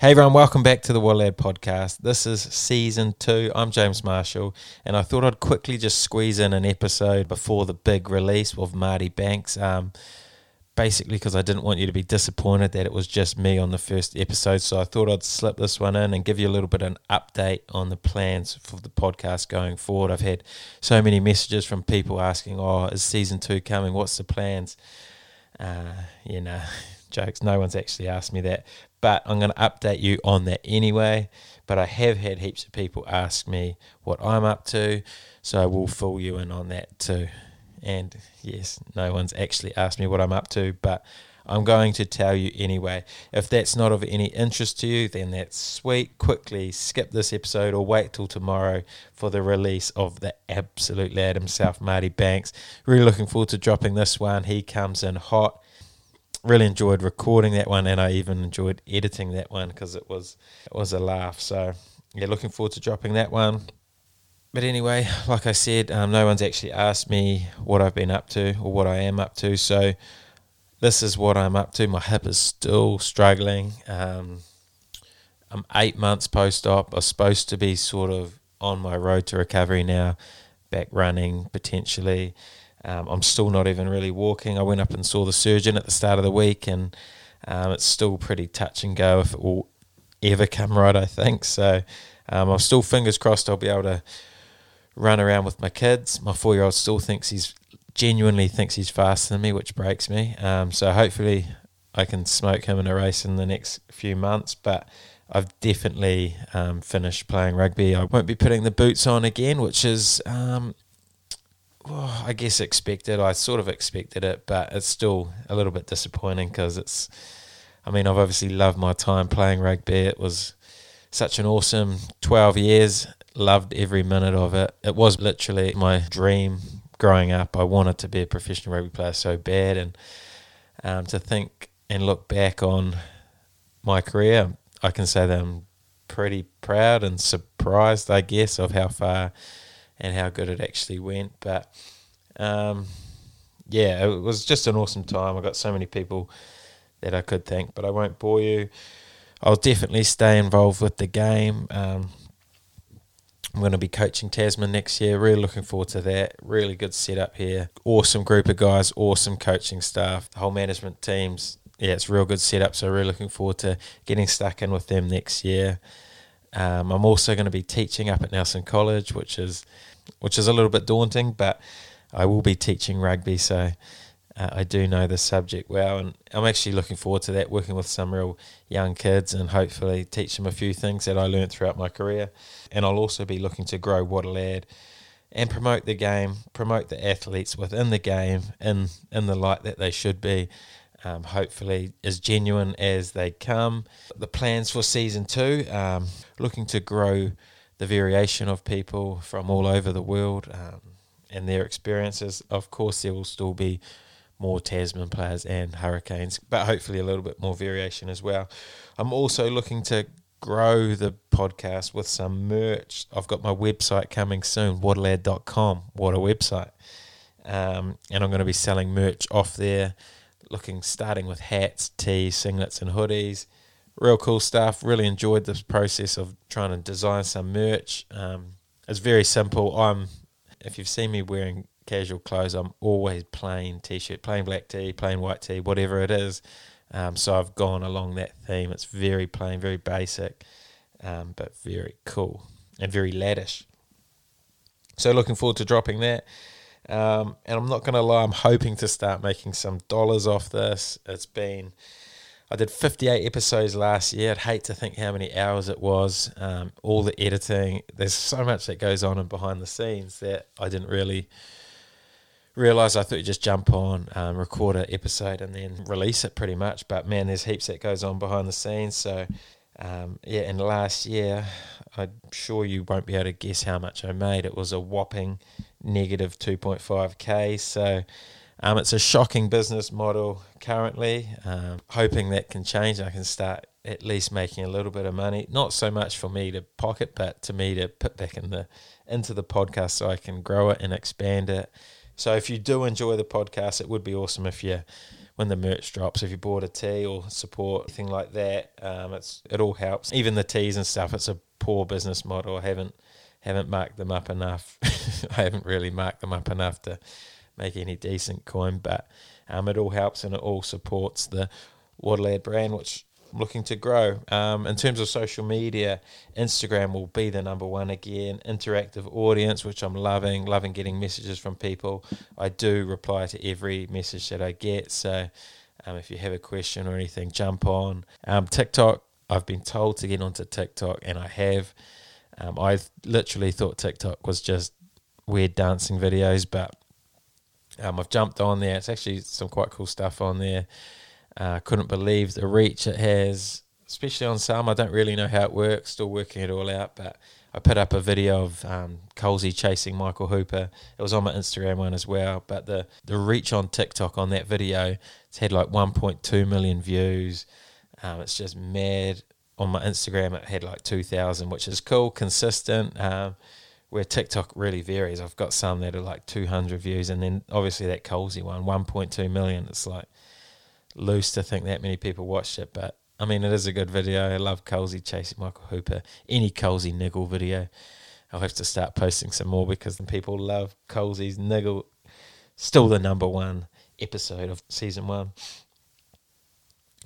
Hey everyone, welcome back to the Waterlad podcast. This is season two. I'm James Marshall, and I thought I'd quickly just squeeze in an episode before the big release of Marty Banks. Um, basically, because I didn't want you to be disappointed that it was just me on the first episode, so I thought I'd slip this one in and give you a little bit of an update on the plans for the podcast going forward. I've had so many messages from people asking, "Oh, is season two coming? What's the plans?" Uh, you know, jokes. No one's actually asked me that, but I'm going to update you on that anyway. But I have had heaps of people ask me what I'm up to, so I will fill you in on that too. And yes, no one's actually asked me what I'm up to, but I'm going to tell you anyway. If that's not of any interest to you, then that's sweet. Quickly skip this episode or wait till tomorrow for the release of the absolute lad himself, Marty Banks. Really looking forward to dropping this one. He comes in hot really enjoyed recording that one, and I even enjoyed editing that one because it was it was a laugh. So yeah, looking forward to dropping that one. But anyway, like I said, um, no one's actually asked me what I've been up to or what I am up to. So this is what I'm up to. My hip is still struggling. Um, I'm eight months post op. I'm supposed to be sort of on my road to recovery now, back running potentially. Um, I'm still not even really walking. I went up and saw the surgeon at the start of the week, and um, it's still pretty touch and go if it will ever come right. I think so. Um, I'm still fingers crossed I'll be able to run around with my kids. My four year old still thinks he's genuinely thinks he's faster than me, which breaks me. Um, so hopefully I can smoke him in a race in the next few months. But I've definitely um, finished playing rugby. I won't be putting the boots on again, which is um, well, I guess expected. I sort of expected it, but it's still a little bit disappointing because it's. I mean, I've obviously loved my time playing rugby. It was such an awesome 12 years. Loved every minute of it. It was literally my dream growing up. I wanted to be a professional rugby player so bad, and um, to think and look back on my career, I can say that I'm pretty proud and surprised, I guess, of how far and how good it actually went. But um, yeah, it was just an awesome time. I got so many people that I could thank, but I won't bore you. I'll definitely stay involved with the game. Um, I'm going to be coaching Tasman next year. Really looking forward to that. Really good setup here. Awesome group of guys. Awesome coaching staff. The whole management teams. Yeah, it's real good setup. So really looking forward to getting stuck in with them next year. Um, I'm also going to be teaching up at Nelson College, which is which is a little bit daunting, but I will be teaching rugby, so uh, I do know the subject well, and I'm actually looking forward to that. Working with some real young kids and hopefully teach them a few things that I learned throughout my career, and I'll also be looking to grow Lad and promote the game, promote the athletes within the game in in the light that they should be. Um, hopefully as genuine as they come. The plans for season two, um, looking to grow the variation of people from all over the world um, and their experiences. Of course, there will still be more Tasman players and Hurricanes, but hopefully a little bit more variation as well. I'm also looking to grow the podcast with some merch. I've got my website coming soon, waterlad.com. What a website. Um, and I'm going to be selling merch off there, looking starting with hats, tees, singlets, and hoodies real cool stuff. Really enjoyed this process of trying to design some merch. Um, it's very simple. I'm, if you've seen me wearing casual clothes, I'm always plain t-shirt, plain black tee, plain white tee, whatever it is. Um, so I've gone along that theme. It's very plain, very basic, um, but very cool and very laddish. So looking forward to dropping that. Um, and I'm not going to lie, I'm hoping to start making some dollars off this. It's been I did 58 episodes last year. I'd hate to think how many hours it was. Um, all the editing. There's so much that goes on and behind the scenes that I didn't really realize. I thought you just jump on, um, record an episode, and then release it pretty much. But man, there's heaps that goes on behind the scenes. So um, yeah, and last year, I'm sure you won't be able to guess how much I made. It was a whopping negative 2.5k. So um, it's a shocking business model currently. Um, hoping that can change. I can start at least making a little bit of money. Not so much for me to pocket, but to me to put back in the into the podcast so I can grow it and expand it. So if you do enjoy the podcast, it would be awesome if you when the merch drops. If you bought a tee or support anything like that, um, it's it all helps. Even the tees and stuff. It's a poor business model. I haven't haven't marked them up enough. I haven't really marked them up enough to make any decent coin, but um, it all helps and it all supports the Waterlad brand, which I'm looking to grow. Um, in terms of social media, Instagram will be the number one again. Interactive audience, which I'm loving, loving getting messages from people. I do reply to every message that I get. So um, if you have a question or anything, jump on. Um, TikTok, I've been told to get onto TikTok, and I have. Um, I literally thought TikTok was just weird dancing videos, but um, I've jumped on there. It's actually some quite cool stuff on there. Uh, couldn't believe the reach it has, especially on some. I don't really know how it works, still working it all out. But I put up a video of um, Colesy chasing Michael Hooper. It was on my Instagram one as well. But the, the reach on TikTok on that video, it's had like 1.2 million views. Um, it's just mad. On my Instagram, it had like 2,000, which is cool, consistent. Um, where TikTok really varies. I've got some that are like 200 views, and then obviously that Colesy one, 1.2 million. It's like loose to think that many people watched it, but I mean, it is a good video. I love Colesy chasing Michael Hooper. Any Colesy niggle video. I'll have to start posting some more because the people love Colesy's niggle. Still the number one episode of season one.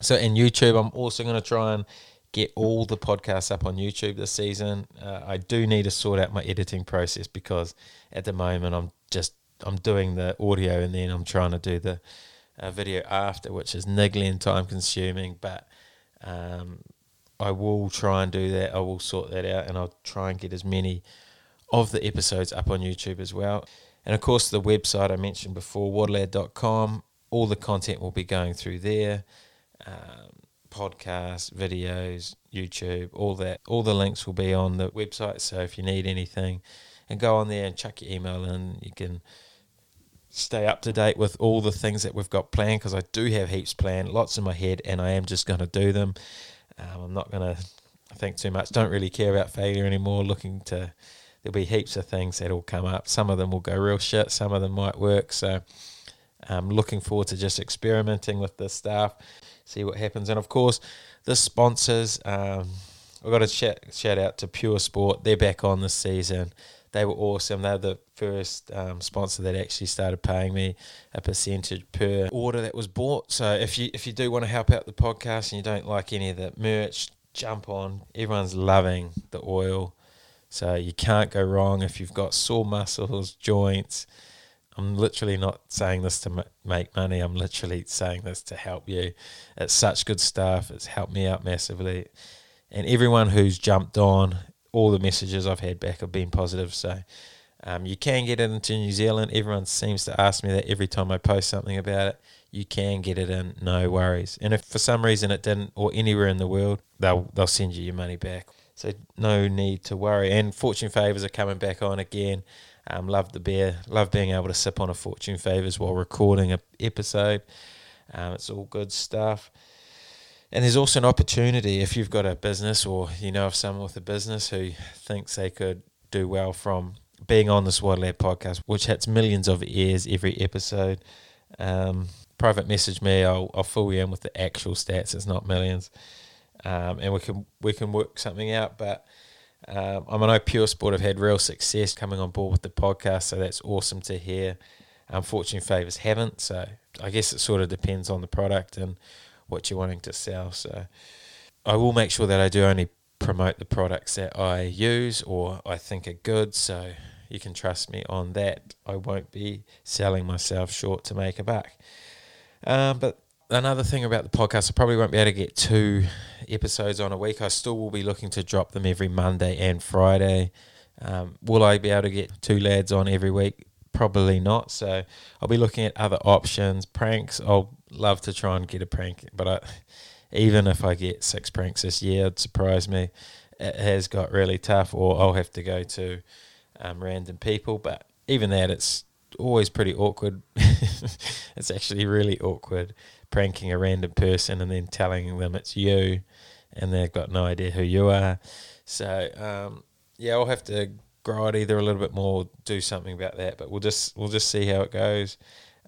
So in YouTube, I'm also going to try and get all the podcasts up on YouTube this season. Uh, I do need to sort out my editing process because at the moment I'm just I'm doing the audio and then I'm trying to do the uh, video after, which is niggling time consuming. But um, I will try and do that. I will sort that out and I'll try and get as many of the episodes up on YouTube as well. And of course, the website I mentioned before, waterlad.com, all the content will be going through there. Um, podcasts, videos, YouTube, all that. All the links will be on the website. So if you need anything, and go on there and chuck your email in, you can stay up to date with all the things that we've got planned because I do have heaps planned, lots in my head, and I am just going to do them. Um, I'm not going to think too much. Don't really care about failure anymore. Looking to there'll be heaps of things that'll come up. Some of them will go real shit. Some of them might work. So I'm looking forward to just experimenting with this stuff see what happens. And of course, the sponsors. Um, I've got to shout, shout out to Pure Sport. They're back on this season. They were awesome. They're the first um, sponsor that actually started paying me a percentage per order that was bought. So if you if you do want to help out the podcast and you don't like any of the merch, jump on. Everyone's loving the oil, so you can't go wrong if you've got sore muscles, joints I'm literally not saying this to make money. I'm literally saying this to help you. It's such good stuff. It's helped me out massively. And everyone who's jumped on, all the messages I've had back have been positive. So um, you can get it into New Zealand. Everyone seems to ask me that every time I post something about it. You can get it in, no worries. And if for some reason it didn't, or anywhere in the world, they'll they'll send you your money back. So no need to worry. And Fortune Favors are coming back on again. Um, love the beer. Love being able to sip on a Fortune Favors while recording a episode. Um, it's all good stuff. And there's also an opportunity if you've got a business or you know of someone with a business who thinks they could do well from being on the SWAT Lab podcast, which hits millions of ears every episode. Um, private message me. I'll, I'll fill you in with the actual stats. It's not millions, um, and we can we can work something out. But um, I know Pure Sport have had real success coming on board with the podcast, so that's awesome to hear. Fortune Favors haven't, so I guess it sort of depends on the product and what you're wanting to sell. So I will make sure that I do only promote the products that I use or I think are good. So you can trust me on that. I won't be selling myself short to make a buck. Um, but another thing about the podcast, I probably won't be able to get two episodes on a week. I still will be looking to drop them every Monday and Friday. Um, will I be able to get two lads on every week? Probably not. So I'll be looking at other options. Pranks, I'll love to try and get a prank, but I, even if I get six pranks this year, it'd surprise me. It has got really tough, or I'll have to go to um, random people. But even that, it's always pretty awkward. it's actually really awkward pranking a random person and then telling them it's you, and they've got no idea who you are. So um, yeah, I'll have to grow it either a little bit more, do something about that. But we'll just we'll just see how it goes.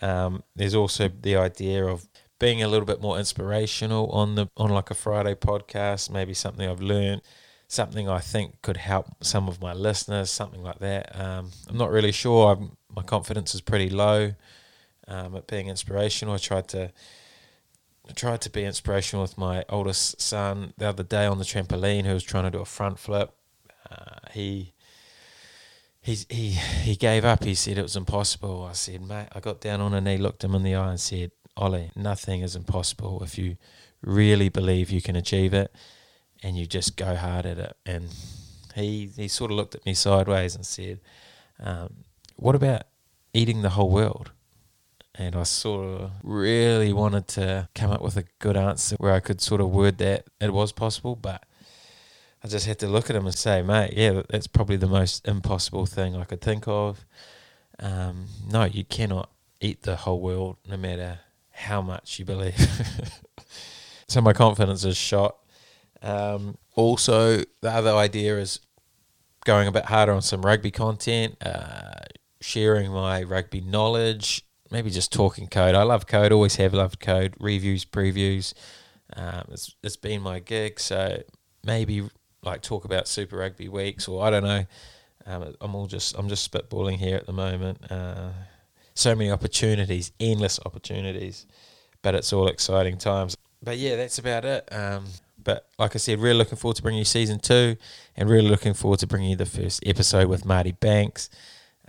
Um, there's also the idea of being a little bit more inspirational on the on like a Friday podcast, maybe something I've learned, something I think could help some of my listeners, something like that. Um, I'm not really sure. I'm, my confidence is pretty low um, at being inspirational. I tried to I tried to be inspirational with my oldest son the other day on the trampoline, who was trying to do a front flip. Uh, he he he he gave up. He said it was impossible. I said, mate, I got down on a knee, looked him in the eye, and said, Ollie, nothing is impossible if you really believe you can achieve it, and you just go hard at it. And he he sort of looked at me sideways and said, um, "What about eating the whole world?" And I sort of really wanted to come up with a good answer where I could sort of word that it was possible, but I just had to look at him and say, mate, yeah, that's probably the most impossible thing I could think of. Um, no, you cannot eat the whole world, no matter how much you believe. so my confidence is shot. Um, also, the other idea is going a bit harder on some rugby content, uh, sharing my rugby knowledge, maybe just talking code. I love code, always have loved code, reviews, previews. Um, it's, it's been my gig, so maybe like talk about Super Rugby weeks, or I don't know. Um, I'm all just I'm just spitballing here at the moment. Uh, so many opportunities, endless opportunities, but it's all exciting times. But yeah, that's about it. Um, but like I said, really looking forward to bringing you season two, and really looking forward to bringing you the first episode with Marty Banks.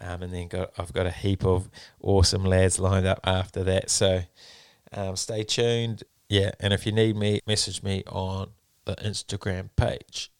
Um, and then got, I've got a heap of awesome lads lined up after that. So um, stay tuned. Yeah, and if you need me, message me on the Instagram page.